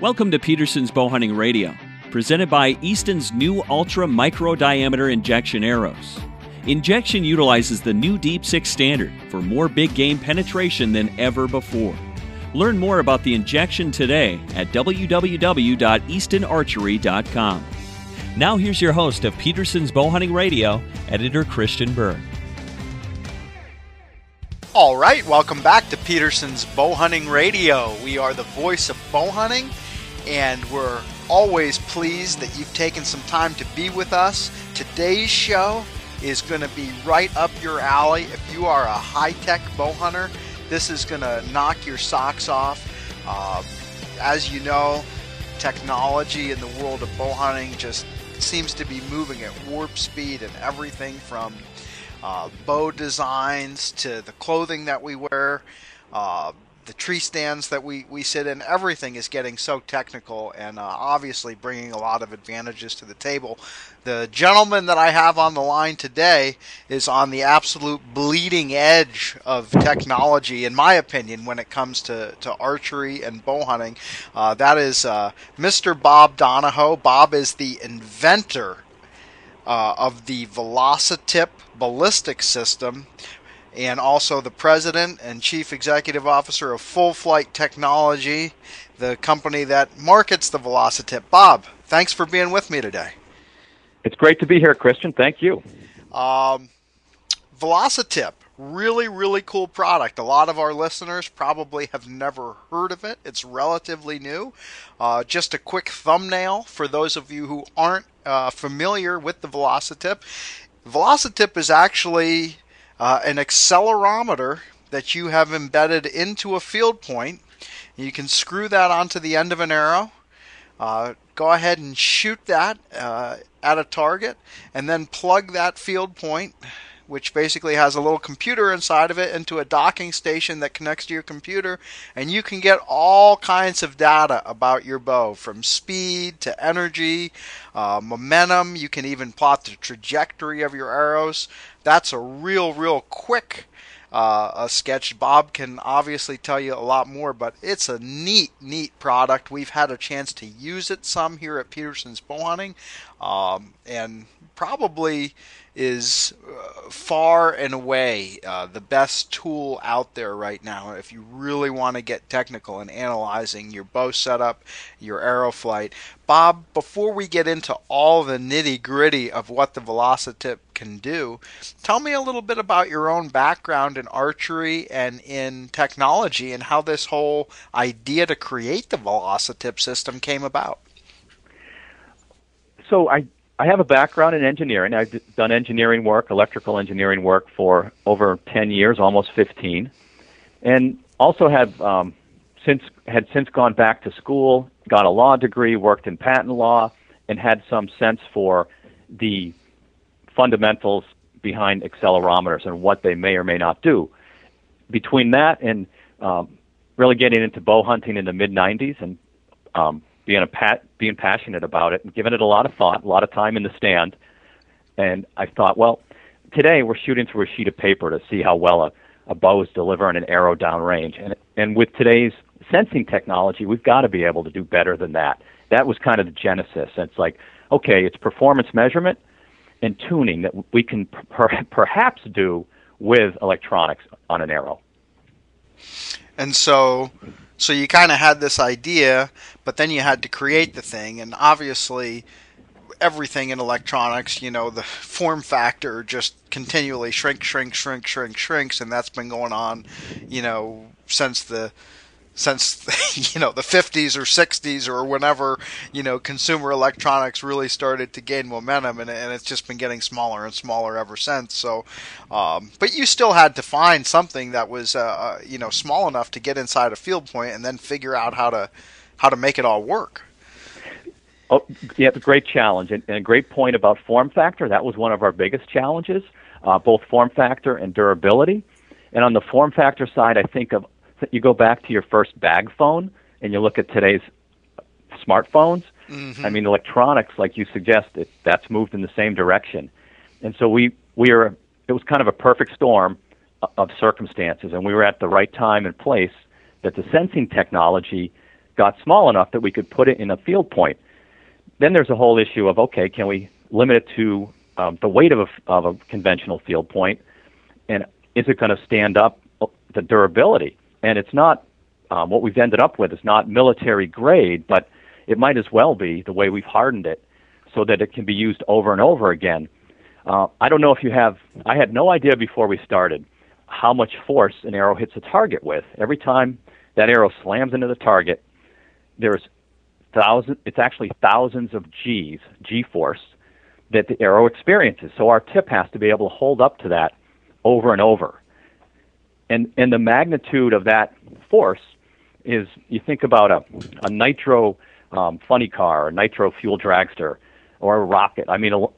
Welcome to Peterson's Bowhunting Radio, presented by Easton's new ultra micro diameter Injexion arrows. Injexion utilizes the new Deep 6 standard for more big game penetration than ever before. Learn more about the Injexion today at www.eastonarchery.com. Now here's your host of Peterson's Bowhunting Radio, editor Christian Berg. All right, welcome back to Peterson's Bowhunting Radio. We are the voice of bowhunting, and we're always pleased that you've taken some time to be with us. Today's show is going to be right up your alley. If you are a high tech bow hunter, this is going to knock your socks off. Uh, as you know, technology in the world of bow hunting just seems to be moving at warp speed, and everything from uh, bow designs to the clothing that we wear, uh, the tree stands that we, we sit in, everything is getting so technical and uh, obviously bringing a lot of advantages to the table. The gentleman that I have on the line today is on the absolute bleeding edge of technology, in my opinion, when it comes to, to archery and bow hunting. Uh, that is uh, Mr. Bob Donahoe. Bob is the inventor uh, of the Velocitip ballistic system, and also the president and chief executive officer of Full Flight Technology, the company that markets the Velocitip. Bob, thanks for being with me today. It's great to be here, Christian. Thank you. Um, Velocitip, really, really cool product. A lot of our listeners probably have never heard of it. It's relatively new. Uh, just a quick thumbnail for those of you who aren't uh, familiar with the Velocitip. Velocitip is actually uh, an accelerometer that you have embedded into a field point. You can screw that onto the end of an arrow. Uh, go ahead and shoot that uh, at a target, and then plug that field point, which basically has a little computer inside of it, into a docking station that connects to your computer, and you can get all kinds of data about your bow, from speed to energy, uh, momentum. You can even plot the trajectory of your arrows. That's a real, real quick uh, a sketch. Bob can obviously tell you a lot more, but it's a neat, neat product. We've had a chance to use it some here at Peterson's Bowhunting, um, and probably is uh, far and away uh, the best tool out there right now if you really want to get technical in analyzing your bow setup, your arrow flight. Bob, before we get into all the nitty gritty of what the Velocitip can do, tell me a little bit about your own background in archery and in technology and how this whole idea to create the Velocitip system came about. So I I have a background in engineering. I've done engineering work, electrical engineering work for over 10 years, almost 15, and also have um, since had since gone back to school, got a law degree, worked in patent law, and had some sense for the fundamentals behind accelerometers and what they may or may not do. Between that and um, really getting into bow hunting in the mid 90s and um, being a pat, being passionate about it and giving it a lot of thought, a lot of time in the stand. And I thought, well, today we're shooting through a sheet of paper to see how well a, a bow is delivering an arrow downrange. And and with today's sensing technology, we've got to be able to do better than that. That was kind of the genesis. And it's like, okay, it's performance measurement and tuning that we can per- perhaps do with electronics on an arrow. And so so you kind of had this idea, but then you had to create the thing, and obviously everything in electronics, you know, the form factor just continually shrink, shrink, shrink, shrink, shrinks, and that's been going on, you know, since the since you know the 50s or 60s or whenever you know consumer electronics really started to gain momentum and, and it's just been getting smaller and smaller ever since so um, but you still had to find something that was uh, uh, you know small enough to get inside a field point and then figure out how to how to make it all work Oh, yeah, it's a great challenge and, and a great point about form factor. That was one of our biggest challenges, uh, both form factor and durability. And on the form factor side, I think of you go back to your first bag phone and you look at today's smartphones. Mm-hmm. I mean, electronics, like you suggested, that's moved in the same direction. And so we we are. It was kind of a perfect storm of circumstances, and we were at the right time and place that the sensing technology got small enough that we could put it in a field point. Then there's a whole issue of okay, can we limit it to um, the weight of a, of a conventional field point, and is it going to stand up the durability? And it's not um, what we've ended up with is not military grade, but it might as well be the way we've hardened it so that it can be used over and over again. Uh, I don't know if you have, I had no idea before we started how much force an arrow hits a target with. Every time that arrow slams into the target, there's thousands, it's actually thousands of G's, G force, that the arrow experiences. So our tip has to be able to hold up to that over and over. And, and the magnitude of that force is you think about a, a nitro um, funny car, a nitro fuel dragster, or a rocket. I mean, al-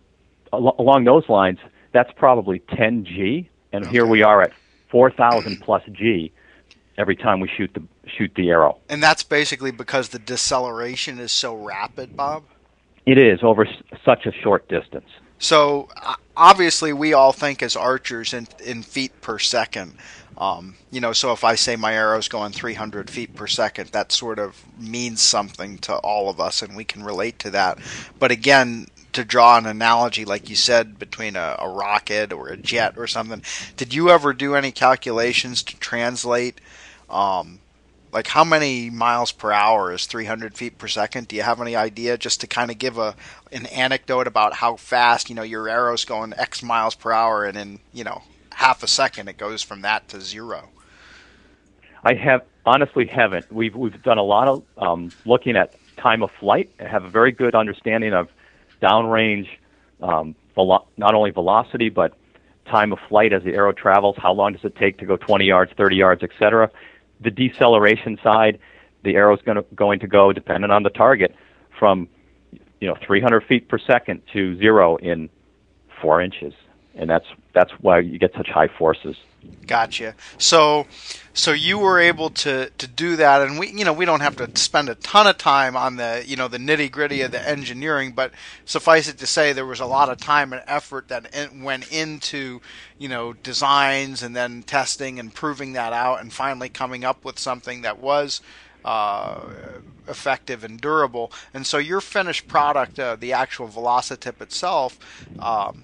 al- along those lines, that's probably 10 G, and okay. here we are at 4,000 plus G every time we shoot the shoot the arrow. And that's basically because the deceleration is so rapid, Bob. It is over s- such a short distance. So obviously, we all think as archers in in feet per second. Um, you know, so if I say my arrow's going 300 feet per second, that sort of means something to all of us, and we can relate to that. But again, to draw an analogy, like you said, between a, a rocket or a jet or something, did you ever do any calculations to translate? Um, like how many miles per hour is 300 feet per second? Do you have any idea just to kind of give a an anecdote about how fast you know your arrow's going X miles per hour, and in you know half a second, it goes from that to zero. I have honestly haven't. We've we've done a lot of um, looking at time of flight. I have a very good understanding of downrange, um, velo- not only velocity but time of flight as the arrow travels. How long does it take to go 20 yards, 30 yards, etc. The deceleration side, the arrow is going going to go depending on the target from you know 300 feet per second to zero in four inches and that's that's why you get such high forces. Gotcha. So, so you were able to to do that, and we, you know, we don't have to spend a ton of time on the, you know, the nitty gritty of the engineering, but suffice it to say, there was a lot of time and effort that went into, you know, designs and then testing and proving that out, and finally coming up with something that was. Uh, effective and durable, and so your finished product, uh, the actual Velocitip itself, um,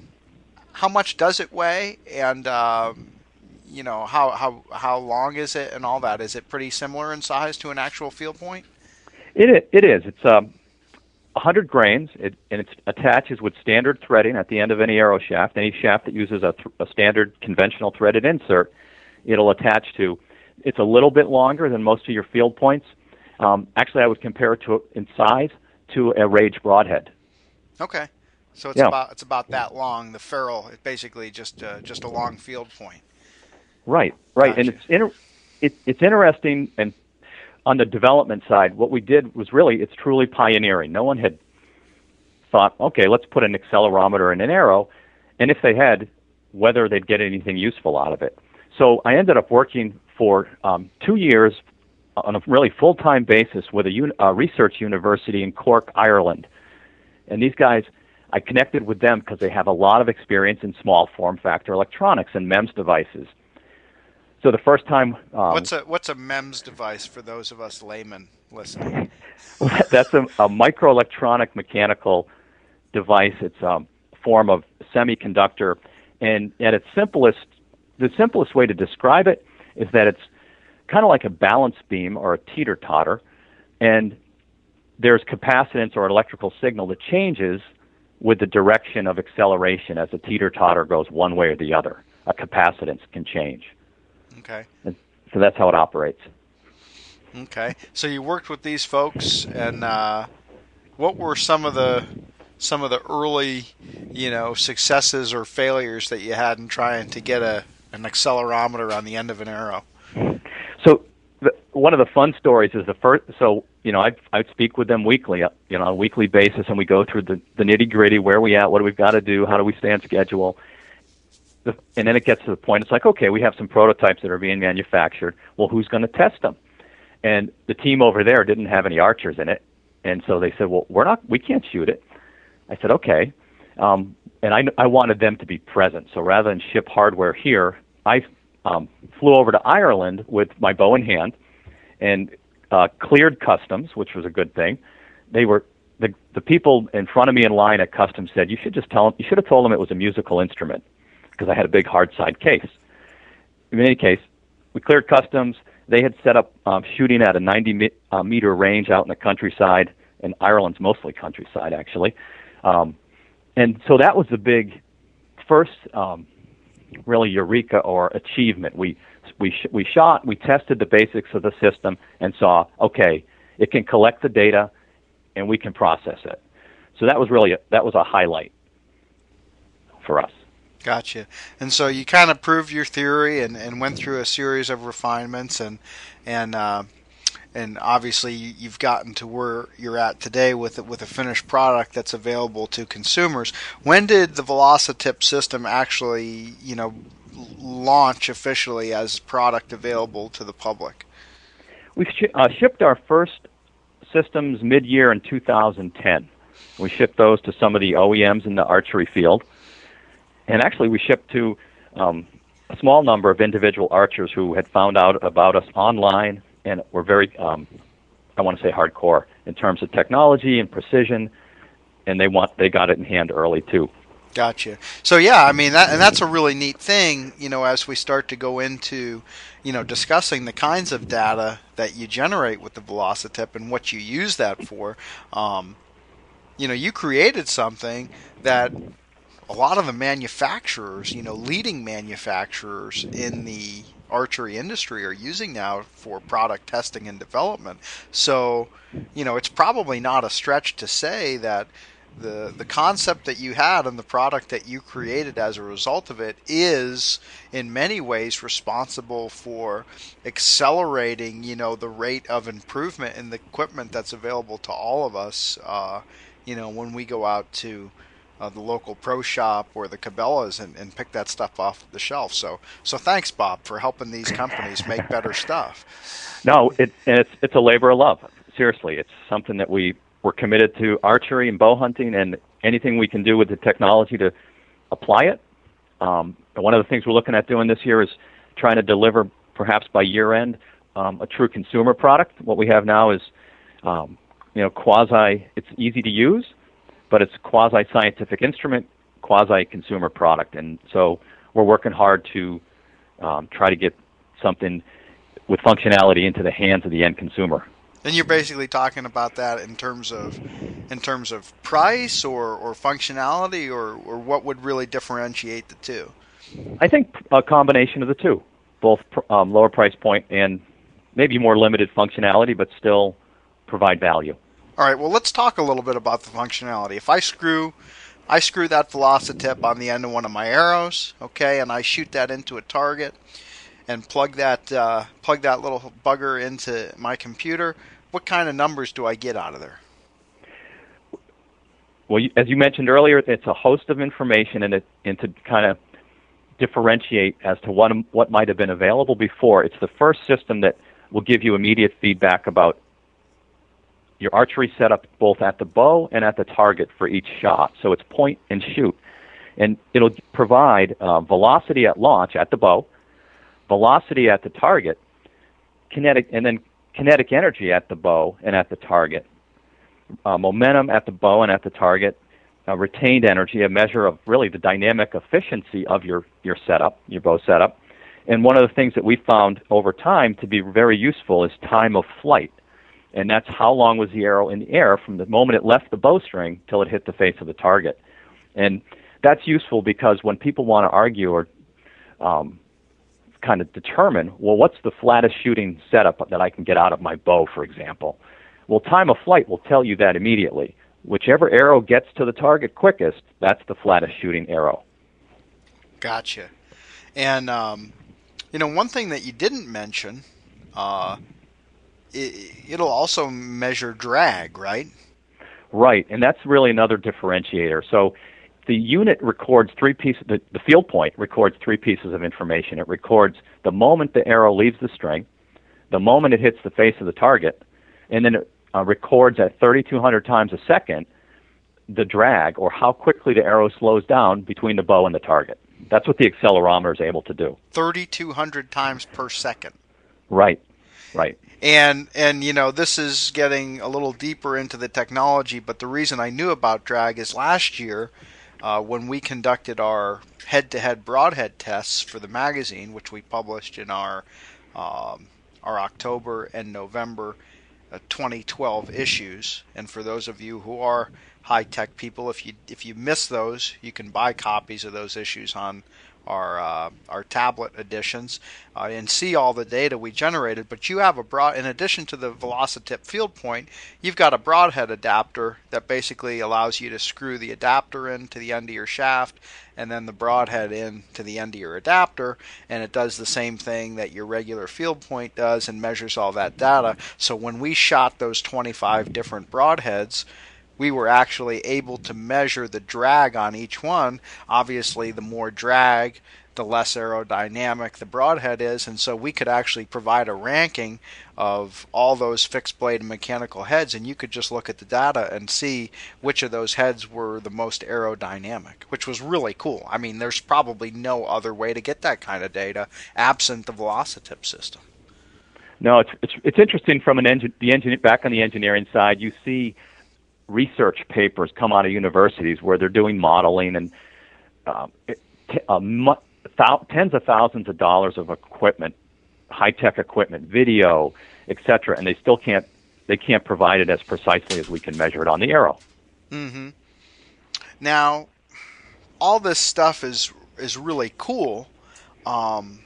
how much does it weigh, and um, you know how how how long is it, and all that? Is it pretty similar in size to an actual field point? It it is. It's um, 100 grains, it, and it attaches with standard threading at the end of any arrow shaft. Any shaft that uses a, th- a standard conventional threaded insert, it'll attach to. It's a little bit longer than most of your field points. Um, actually, I would compare it to in size to a Rage broadhead. Okay. So it's yeah. about it's about that long. The ferrule is basically just uh, just a long field point. Right, right, gotcha. and it's inter- it, it's interesting. And on the development side, what we did was really it's truly pioneering. No one had thought, okay, let's put an accelerometer in an arrow, and if they had, whether they'd get anything useful out of it. So I ended up working for um, two years on a really full-time basis with a un- research university in Cork, Ireland, and these guys I connected with them because they have a lot of experience in small form factor electronics and MEMS devices. So the first time, um, what's a what's a MEMS device for those of us laymen listening? that's a, a microelectronic mechanical device. It's a form of semiconductor, and at its simplest, the simplest way to describe it is that it's kind of like a balance beam or a teeter totter, and there's capacitance or electrical signal that changes with the direction of acceleration as the teeter totter goes one way or the other. A capacitance can change. Okay. And so that's how it operates. Okay. So you worked with these folks, and uh, what were some of the some of the early, you know, successes or failures that you had in trying to get a an accelerometer on the end of an arrow? So the, one of the fun stories is the first. So you know, I I speak with them weekly, uh, you know, on a weekly basis, and we go through the the nitty gritty. Where are we at? What do we've got to do? How do we stay on schedule? The, and then it gets to the point. It's like, okay, we have some prototypes that are being manufactured. Well, who's going to test them? And the team over there didn't have any archers in it, and so they said, well, we're not, we can't shoot it. I said, okay. Um, and I, I wanted them to be present. So rather than ship hardware here, I um, flew over to Ireland with my bow in hand and uh, cleared customs, which was a good thing. They were the the people in front of me in line at customs said you should just tell them you should have told them it was a musical instrument because I had a big hard side case. In any case, we cleared customs. They had set up um, shooting at a 90 me- uh, meter range out in the countryside, and Ireland's mostly countryside actually. Um, and so that was the big first um, really eureka or achievement. We we sh- we shot, we tested the basics of the system, and saw okay, it can collect the data, and we can process it. So that was really a, that was a highlight for us. Gotcha. And so you kind of proved your theory and, and went through a series of refinements and and uh, and obviously you've gotten to where you're at today with with a finished product that's available to consumers. When did the Velocitip system actually, you know, launch officially as product available to the public? We sh- uh, shipped our first systems mid-year in 2010. We shipped those to some of the OEMs in the archery field and actually we shipped to um, a small number of individual archers who had found out about us online and were very, um, I want to say, hardcore in terms of technology and precision, and they want they got it in hand early too. Gotcha. So yeah, I mean that, and that's a really neat thing. You know, as we start to go into, you know, discussing the kinds of data that you generate with the Velocitip and what you use that for. Um, you know, you created something that a lot of the manufacturers, you know, leading manufacturers in the archery industry are using now for product testing and development. So, you know, it's probably not a stretch to say that the the concept that you had and the product that you created as a result of it is in many ways responsible for accelerating you know the rate of improvement in the equipment that's available to all of us uh, you know when we go out to uh, the local pro shop or the Cabela's and, and pick that stuff off the shelf. So so thanks, Bob, for helping these companies make better stuff. No, it, it's it's a labor of love. Seriously, it's something that we we're committed to archery and bow hunting and anything we can do with the technology to apply it. Um, one of the things we're looking at doing this year is trying to deliver, perhaps by year end, um, a true consumer product. What we have now is, um, you know, quasi. It's easy to use but it's a quasi scientific instrument, quasi consumer product. And so we're working hard to um, try to get something with functionality into the hands of the end consumer. And you're basically talking about that in terms of in terms of price or, or functionality or, or what would really differentiate the two? I think a combination of the two, both um, lower price point and maybe more limited functionality, but still provide value. All right, well, let's talk a little bit about the functionality. If I screw, I screw that Velocitip on the end of one of my arrows, okay, and I shoot that into a target, and plug that uh, plug that little bugger into my computer. What kind of numbers do I get out of there? Well, as you mentioned earlier, it's a host of information, and, it, and to kind of differentiate as to what what might have been available before, it's the first system that will give you immediate feedback about your archery setup both at the bow and at the target for each shot. So it's point and shoot. And it'll provide uh, velocity at launch at the bow, velocity at the target, kinetic, and then kinetic energy at the bow and at the target, uh, momentum at the bow and at the target, uh, retained energy, a measure of really the dynamic efficiency of your, your setup, your bow setup. And one of the things that we found over time to be very useful is time of flight and that's how long was the arrow in the air from the moment it left the bowstring till it hit the face of the target. And that's useful because when people want to argue or um, kind of determine, well, what's the flattest shooting setup that I can get out of my bow, for example? Well, time of flight will tell you that immediately. Whichever arrow gets to the target quickest, that's the flattest shooting arrow. Gotcha. And um, you know, one thing that you didn't mention uh, it, will also measure drag, right? Right, and that's really another differentiator. So the unit records three pieces, the, the field point records three pieces of information. It records the moment the arrow leaves the string, the moment it hits the face of the target, and then it uh, records at 3,200 times a second the drag or how quickly the arrow slows down between the bow and the target. That's what the accelerometer is able to do. 3,200 times per second. Right Right. And and you know this is getting a little deeper into the technology, but the reason I knew about drag is last year uh, when we conducted our head-to-head broadhead tests for the magazine, which we published in our um, our October and November uh, 2012 issues. And for those of you who are high-tech people, if you if you miss those, you can buy copies of those issues on our uh, our tablet editions uh, and see all the data we generated. But you have a broad, in addition to the Velocitip field point, you've got a broadhead adapter that basically allows you to screw the adapter into the end of your shaft and then the broadhead in to the end of your adapter, and it does the same thing that your regular field point does and measures all that data. So when we shot those 25 different broadheads we were actually able to measure the drag on each one. Obviously, the more drag, the less aerodynamic the broadhead is, and so we could actually provide a ranking of all those fixed blade and mechanical heads, and you could just look at the data and see which of those heads were the most aerodynamic, which was really cool. I mean, there's probably no other way to get that kind of data absent the Velocitip system. No, it's it's, it's interesting from an engine the engine back on the engineering side. You see research papers come out of universities where they're doing modeling and uh, t- uh, mu- th- tens of thousands of dollars of equipment, high tech equipment, video, etc., and they still can't they can't provide it as precisely as we can measure it on the arrow. Mm-hmm. Now, all this stuff is is really cool, um,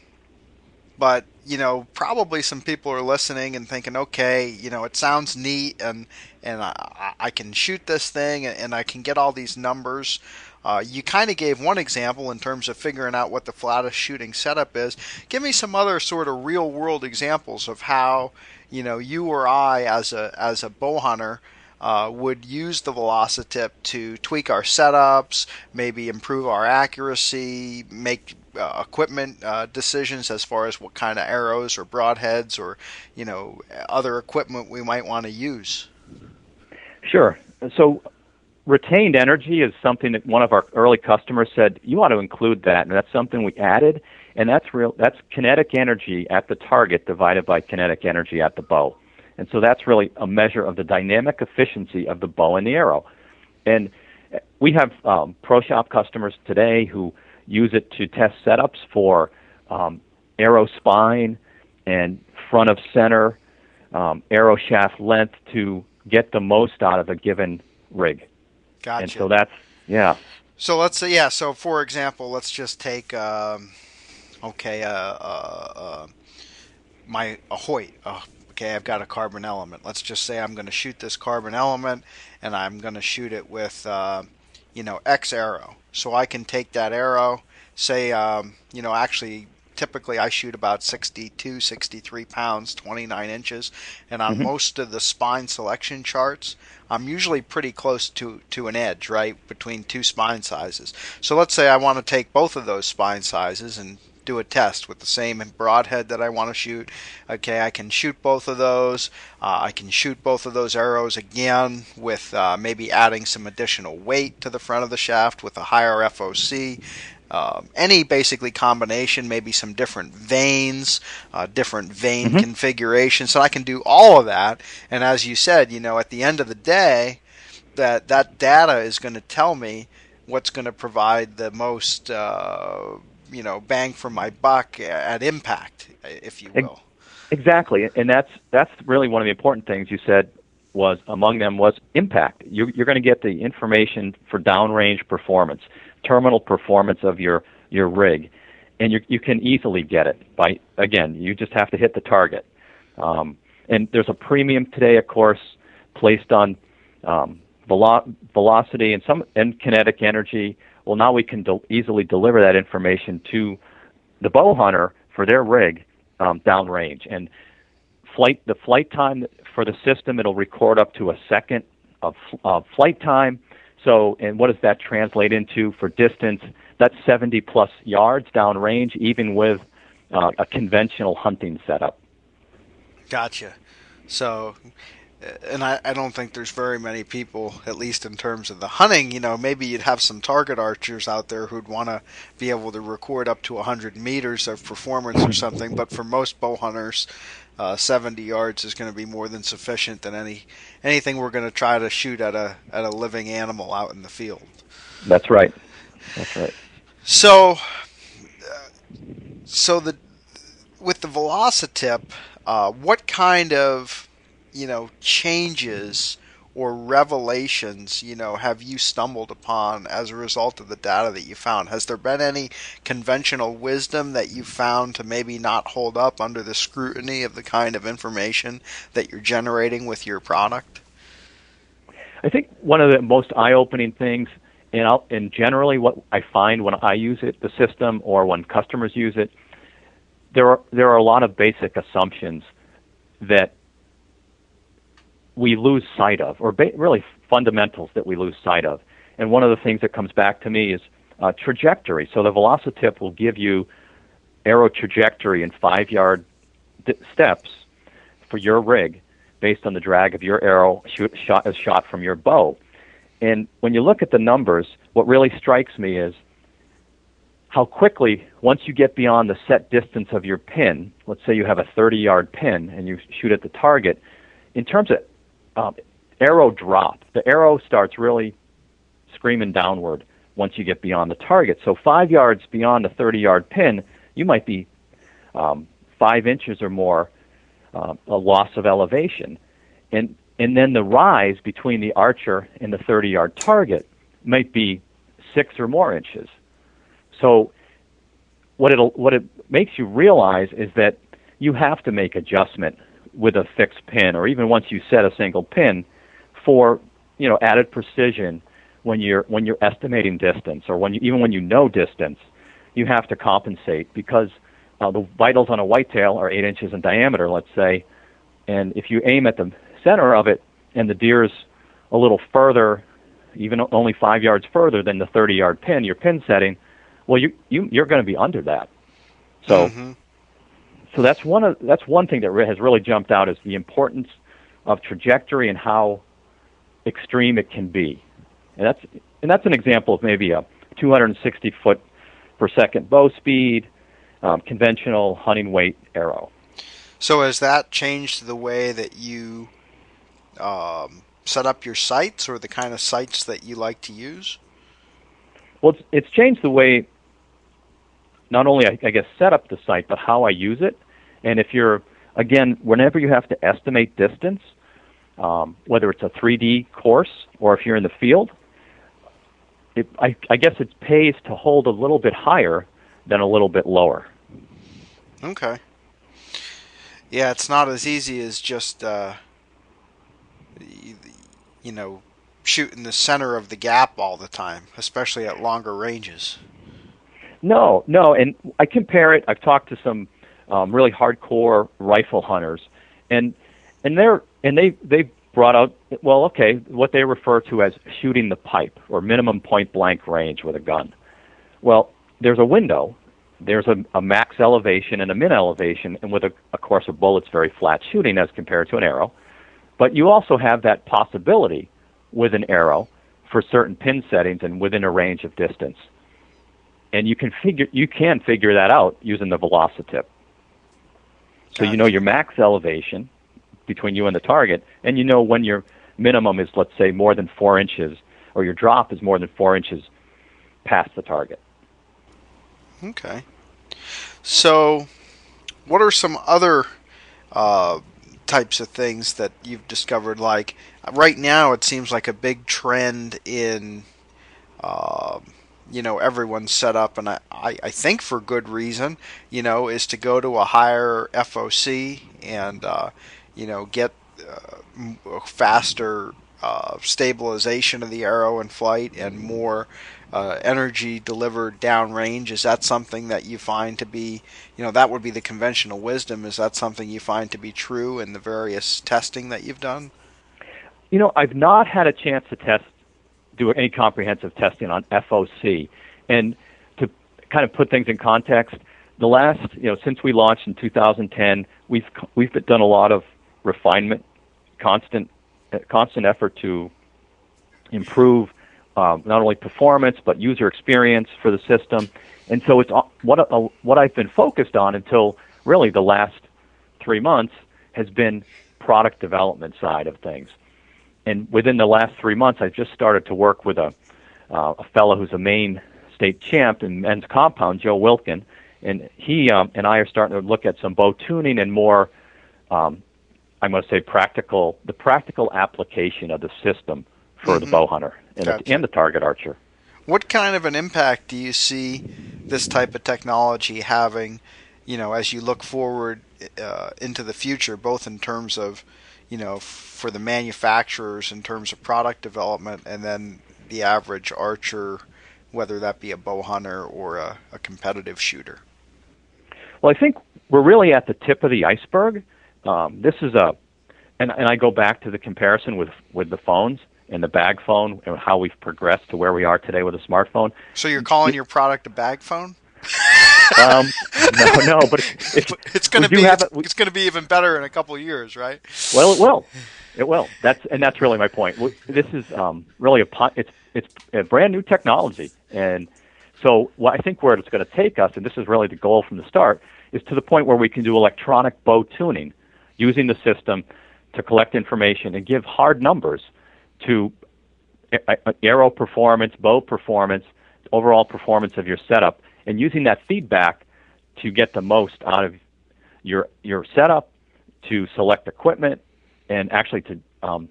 but you know, probably some people are listening and thinking, okay, you know, it sounds neat and and I, I can shoot this thing and I can get all these numbers. Uh, you kind of gave one example in terms of figuring out what the flattest shooting setup is. Give me some other sort of real world examples of how you know you or I as a as a bow hunter uh, would use the Velocitip to tweak our setups, maybe improve our accuracy, make uh, equipment uh, decisions as far as what kind of arrows or broadheads or you know other equipment we might want to use. Sure. So retained energy is something that one of our early customers said you ought to include that, and that's something we added. And that's real. That's kinetic energy at the target divided by kinetic energy at the bow. And so that's really a measure of the dynamic efficiency of the bow and the arrow. And we have um, pro shop customers today who use it to test setups for um, arrow spine and front of center, um, arrow shaft length to get the most out of a given rig. Gotcha. And so that's yeah. So let's say yeah. So for example, let's just take um, okay, uh, uh, uh, my a Hoyt. Uh, okay, I've got a carbon element. Let's just say I'm going to shoot this carbon element, and I'm going to shoot it with uh, you know X arrow. So I can take that arrow, say um, you know actually typically I shoot about 62, 63 pounds, 29 inches, and on mm-hmm. most of the spine selection charts, I'm usually pretty close to, to an edge, right, between two spine sizes. So let's say I want to take both of those spine sizes and do a test with the same broadhead that I want to shoot. Okay, I can shoot both of those. Uh, I can shoot both of those arrows again with uh, maybe adding some additional weight to the front of the shaft with a higher FOC. Uh, any basically combination, maybe some different vanes, uh, different vane mm-hmm. configurations. So I can do all of that. And as you said, you know, at the end of the day, that that data is going to tell me what's going to provide the most, uh, you know, bang for my buck at impact, if you will. Exactly, and that's that's really one of the important things you said was among them was impact. You're, you're going to get the information for downrange performance terminal performance of your your rig, and you you can easily get it by again you just have to hit the target. Um, and there's a premium today, of course, placed on um, velo- velocity and some and kinetic energy. Well, now we can easily deliver that information to the bow hunter for their rig um, downrange and flight. The flight time for the system it'll record up to a second of uh, flight time so, and what does that translate into for distance? That's 70 plus yards downrange, even with uh, a conventional hunting setup. Gotcha. So, and I, I don't think there's very many people, at least in terms of the hunting. You know, maybe you'd have some target archers out there who'd want to be able to record up to 100 meters of performance or something. But for most bow hunters, uh, 70 yards is going to be more than sufficient than any anything we're going to try to shoot at a at a living animal out in the field. That's right. That's right. So, uh, so the with the Velocitip, uh, what kind of you know changes or revelations you know have you stumbled upon as a result of the data that you found? Has there been any conventional wisdom that you found to maybe not hold up under the scrutiny of the kind of information that you're generating with your product? I think one of the most eye-opening things and, I'll, and generally what i find when i use it the system or when customers use it there are there are a lot of basic assumptions that we lose sight of, or ba- really fundamentals that we lose sight of. And one of the things that comes back to me is uh, trajectory. So the Velocitip will give you arrow trajectory in five yard d- steps for your rig based on the drag of your arrow shoot, shot as shot from your bow. And when you look at the numbers, what really strikes me is how quickly, once you get beyond the set distance of your pin, let's say you have a 30 yard pin and you shoot at the target, in terms of um, arrow drop, the arrow starts really screaming downward once you get beyond the target. So, five yards beyond a 30 yard pin, you might be um, five inches or more uh, a loss of elevation. And, and then the rise between the archer and the 30 yard target might be six or more inches. So what it what it makes you realize is that you have to make adjustment with a fixed pin, or even once you set a single pin, for you know added precision when you're when you're estimating distance, or when you, even when you know distance, you have to compensate because uh, the vitals on a whitetail are eight inches in diameter, let's say, and if you aim at the center of it and the deer's a little further, even only five yards further than the 30 yard pin, your pin setting, well, you, you you're going to be under that. So, mm-hmm. So that's one of that's one thing that has really jumped out is the importance of trajectory and how extreme it can be, and that's and that's an example of maybe a 260 foot per second bow speed, um, conventional hunting weight arrow. So has that changed the way that you um, set up your sights or the kind of sights that you like to use? Well, it's, it's changed the way not only I, I guess set up the sight, but how I use it. And if you're again, whenever you have to estimate distance, um, whether it's a 3D course or if you're in the field, it, I, I guess it pays to hold a little bit higher than a little bit lower. Okay. Yeah, it's not as easy as just uh, you, you know shooting the center of the gap all the time, especially at longer ranges. No, no, and I compare it. I've talked to some um, really hardcore rifle hunters, and and they're and they they brought out well, okay, what they refer to as shooting the pipe or minimum point blank range with a gun. Well, there's a window. There's a, a max elevation and a min elevation, and with a, of course of bullet's very flat shooting as compared to an arrow. But you also have that possibility with an arrow for certain pin settings and within a range of distance and you can figure you can figure that out using the velocitip. So you know your max elevation between you and the target, and you know when your minimum is, let's say, more than four inches, or your drop is more than four inches past the target. Okay. So, what are some other uh, types of things that you've discovered? Like right now, it seems like a big trend in. Uh, you know everyone's set up, and I, I, I think for good reason, you know, is to go to a higher FOC and uh, you know get uh, faster uh, stabilization of the arrow in flight and more uh, energy delivered downrange. Is that something that you find to be, you know, that would be the conventional wisdom? Is that something you find to be true in the various testing that you've done? You know, I've not had a chance to test do any comprehensive testing on FOC. And to kind of put things in context, the last, you know, since we launched in 2010, we've we've done a lot of refinement constant constant effort to improve um, not only performance but user experience for the system. And so it's what uh, what I've been focused on until really the last three months has been product development side of things. And within the last three months, I've just started to work with a uh, a fellow who's a Maine state champ in men's compound, Joe Wilkin, and he um, and I are starting to look at some bow tuning and more. Um, I'm going to say practical, the practical application of the system for mm-hmm. the bow hunter and, gotcha. the, and the target archer. What kind of an impact do you see this type of technology having? You know, as you look forward uh, into the future, both in terms of, you know, for the manufacturers in terms of product development, and then the average archer, whether that be a bow hunter or a, a competitive shooter. Well, I think we're really at the tip of the iceberg. Um, this is a, and, and I go back to the comparison with with the phones and the bag phone and how we've progressed to where we are today with a smartphone. So you're calling your product a bag phone? Um, no, no, but if, it's going to be it's, it's going to be even better in a couple of years, right? Well, it will. It will. That's and that's really my point. This is um, really a it's it's a brand new technology, and so what I think where it's going to take us, and this is really the goal from the start, is to the point where we can do electronic bow tuning using the system to collect information and give hard numbers to arrow performance, bow performance, overall performance of your setup, and using that feedback to get the most out of your your setup, to select equipment, and actually to um,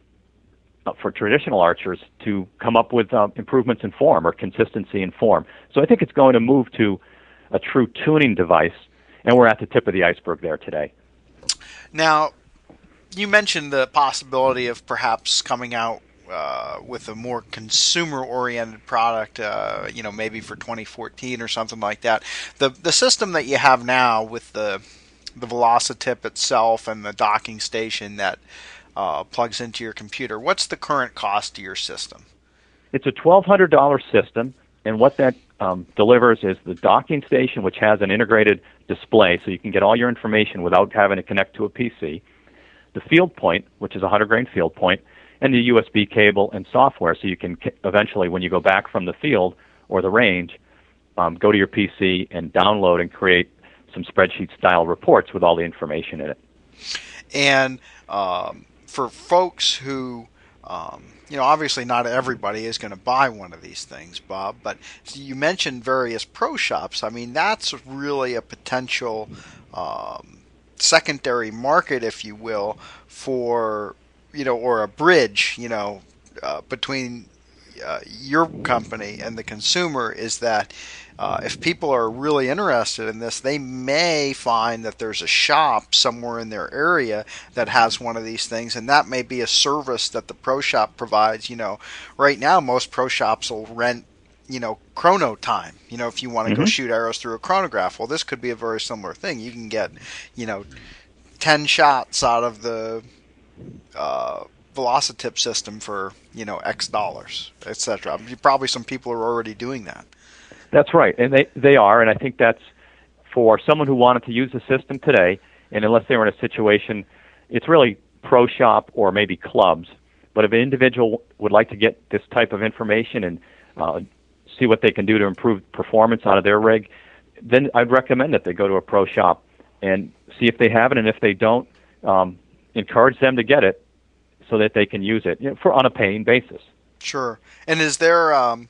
uh, for traditional archers to come up with um, improvements in form or consistency in form. So I think it's going to move to a true tuning device, and we're at the tip of the iceberg there today. Now, you mentioned the possibility of perhaps coming out uh, with a more consumer-oriented product, uh, you know, maybe for 2014 or something like that. The the system that you have now with the the Velocitip itself and the docking station that uh, plugs into your computer. What's the current cost to your system? It's a $1,200 system, and what that um, delivers is the docking station, which has an integrated display, so you can get all your information without having to connect to a PC. The field point, which is a 100 grain field point, and the USB cable and software, so you can eventually, when you go back from the field or the range, um, go to your PC and download and create some spreadsheet style reports with all the information in it. And um, for folks who, um, you know, obviously not everybody is going to buy one of these things, Bob, but you mentioned various pro shops. I mean, that's really a potential um, secondary market, if you will, for, you know, or a bridge, you know, uh, between uh, your company and the consumer is that uh, if people are really interested in this, they may find that there's a shop somewhere in their area that has one of these things, and that may be a service that the pro shop provides. You know, right now most pro shops will rent you know chrono time you know if you want to mm-hmm. go shoot arrows through a chronograph well this could be a very similar thing you can get you know 10 shots out of the uh, velocitip system for you know x dollars etc probably some people are already doing that that's right, and they they are, and I think that's for someone who wanted to use the system today, and unless they were in a situation, it's really pro shop or maybe clubs. But if an individual would like to get this type of information and uh, see what they can do to improve performance out of their rig, then I'd recommend that they go to a pro shop and see if they have it, and if they don't, um, encourage them to get it so that they can use it you know, for on a paying basis. Sure. And is there um,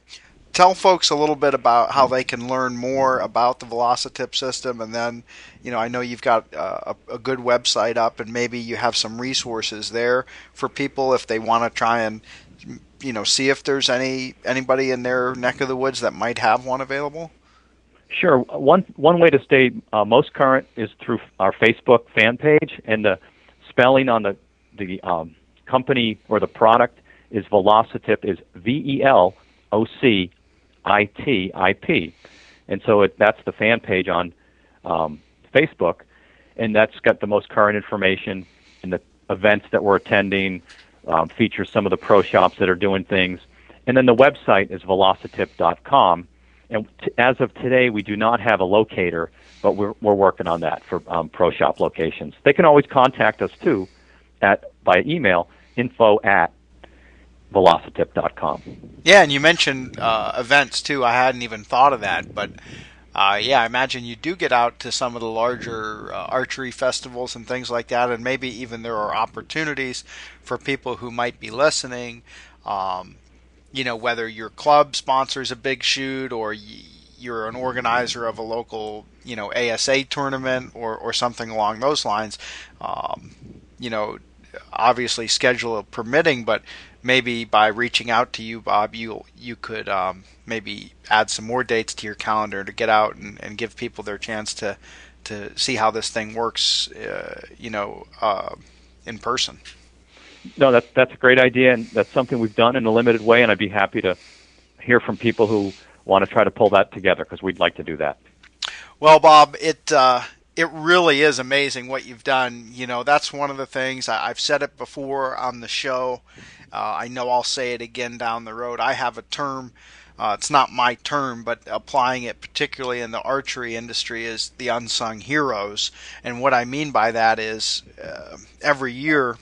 tell folks a little bit about how they can learn more about the Velocitip system, and then, you know, I know you've got uh, a, a, good website up, and maybe you have some resources there for people if they want to try and, you know, see if there's any anybody in their neck of the woods that might have one available. Sure. One one way to stay uh, most current is through our Facebook fan page, and the spelling on the the um, company or the product is Velocitip is V E L O C I T I P, And so it, that's the fan page on um, Facebook, and that's got the most current information and the events that we're attending, um, features some of the pro shops that are doing things. And then the website is velocitip.com. And t- as of today, we do not have a locator, but we're, we're working on that for um, pro shop locations. They can always contact us too at by email info at velocitip.com. Yeah, and you mentioned uh, events too. I hadn't even thought of that, but uh, yeah, I imagine you do get out to some of the larger uh, archery festivals and things like that, and maybe even there are opportunities for people who might be listening. Um, you know, whether your club sponsors a big shoot or you're an organizer of a local, you know, ASA tournament or, or something along those lines. Um, you know, obviously schedule permitting, but maybe by reaching out to you, Bob, you you could um, maybe add some more dates to your calendar to get out and, and give people their chance to to see how this thing works, uh, you know, uh, in person. No, that's that's a great idea, and that's something we've done in a limited way, and I'd be happy to hear from people who want to try to pull that together because we'd like to do that. Well, Bob, it uh, it really is amazing what you've done. You know, that's one of the things I, have said it before on the show. Uh, I know I'll say it again down the road. I have a term. Uh, it's not my term, but applying it particularly in the archery industry is the unsung heroes. And what I mean by that is uh, every year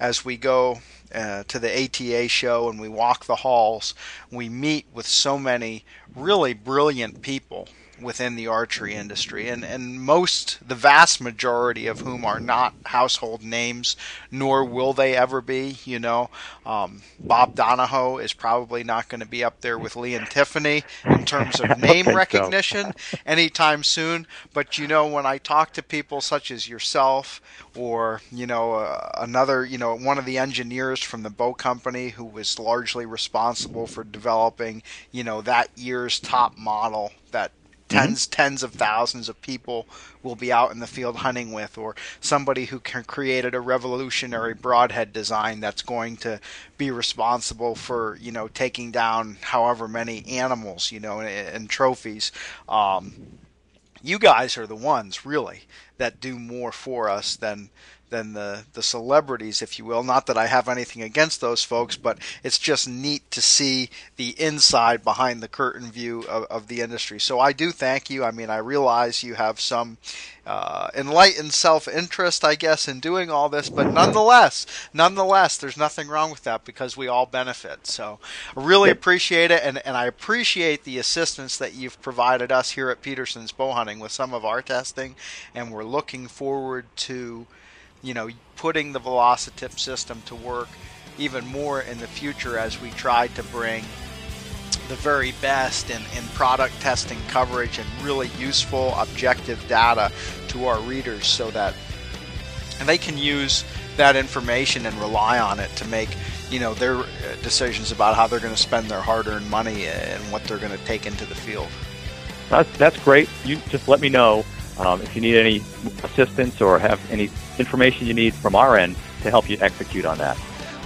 as we go uh, to the ATA show and we walk the halls, we meet with so many really brilliant people within the archery industry, and, and most, the vast majority of whom are not household names, nor will they ever be. You know, um, Bob Donahoe is probably not going to be up there with Lee and Tiffany in terms of name recognition anytime soon. But you know, when I talk to people such as yourself, or you know, uh, another, you know, one of the engineers from the bow company who was largely responsible for developing, you know, that year's top model that 10s mm-hmm. tens of thousands of people will be out in the field hunting with, or somebody who can created a revolutionary broadhead design that's going to be responsible for you know taking down however many animals you know and, and trophies. Um, you guys are the ones really that do more for us than than the the celebrities, if you will. Not that I have anything against those folks, but it's just neat to see the inside behind the curtain view of, of the industry. So I do thank you. I mean, I realize you have some uh, enlightened self-interest, I guess, in doing all this, but nonetheless, nonetheless, there's nothing wrong with that because we all benefit. So I really appreciate it, and, and I appreciate the assistance that you've provided us here at Petersen's Bow Hunting with some of our testing, and we're looking forward to you know, putting the Velocitip system to work even more in the future as we try to bring the very best in, in product testing coverage and really useful objective data to our readers so that they can use that information and rely on it to make you know their uh, decisions about how they're going to spend their hard-earned money and what they're going to take into the field. That's that's great. You just let me know um, if you need any assistance or have any information you need from our end to help you execute on that.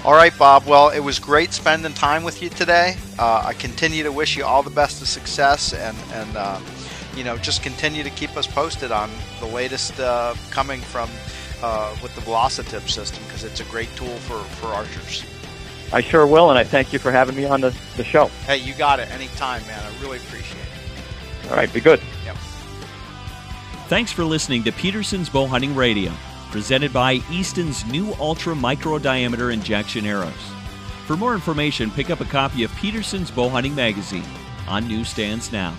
All right, Bob. Well, it was great spending time with you today. Uh, I continue to wish you all the best of success, and and uh, you know just continue to keep us posted on the latest uh, coming from uh, with the Velocitip system because it's a great tool for for archers. I sure will, and I thank you for having me on the, the show. Hey, you got it anytime, man. I really appreciate it. All right, be good. Yep. Thanks for listening to Petersen's Bow Hunting Radio presented by Easton's new ultra micro diameter Injexion arrows. For more information, pick up a copy of Petersen's Bow Hunting Magazine on newsstands now.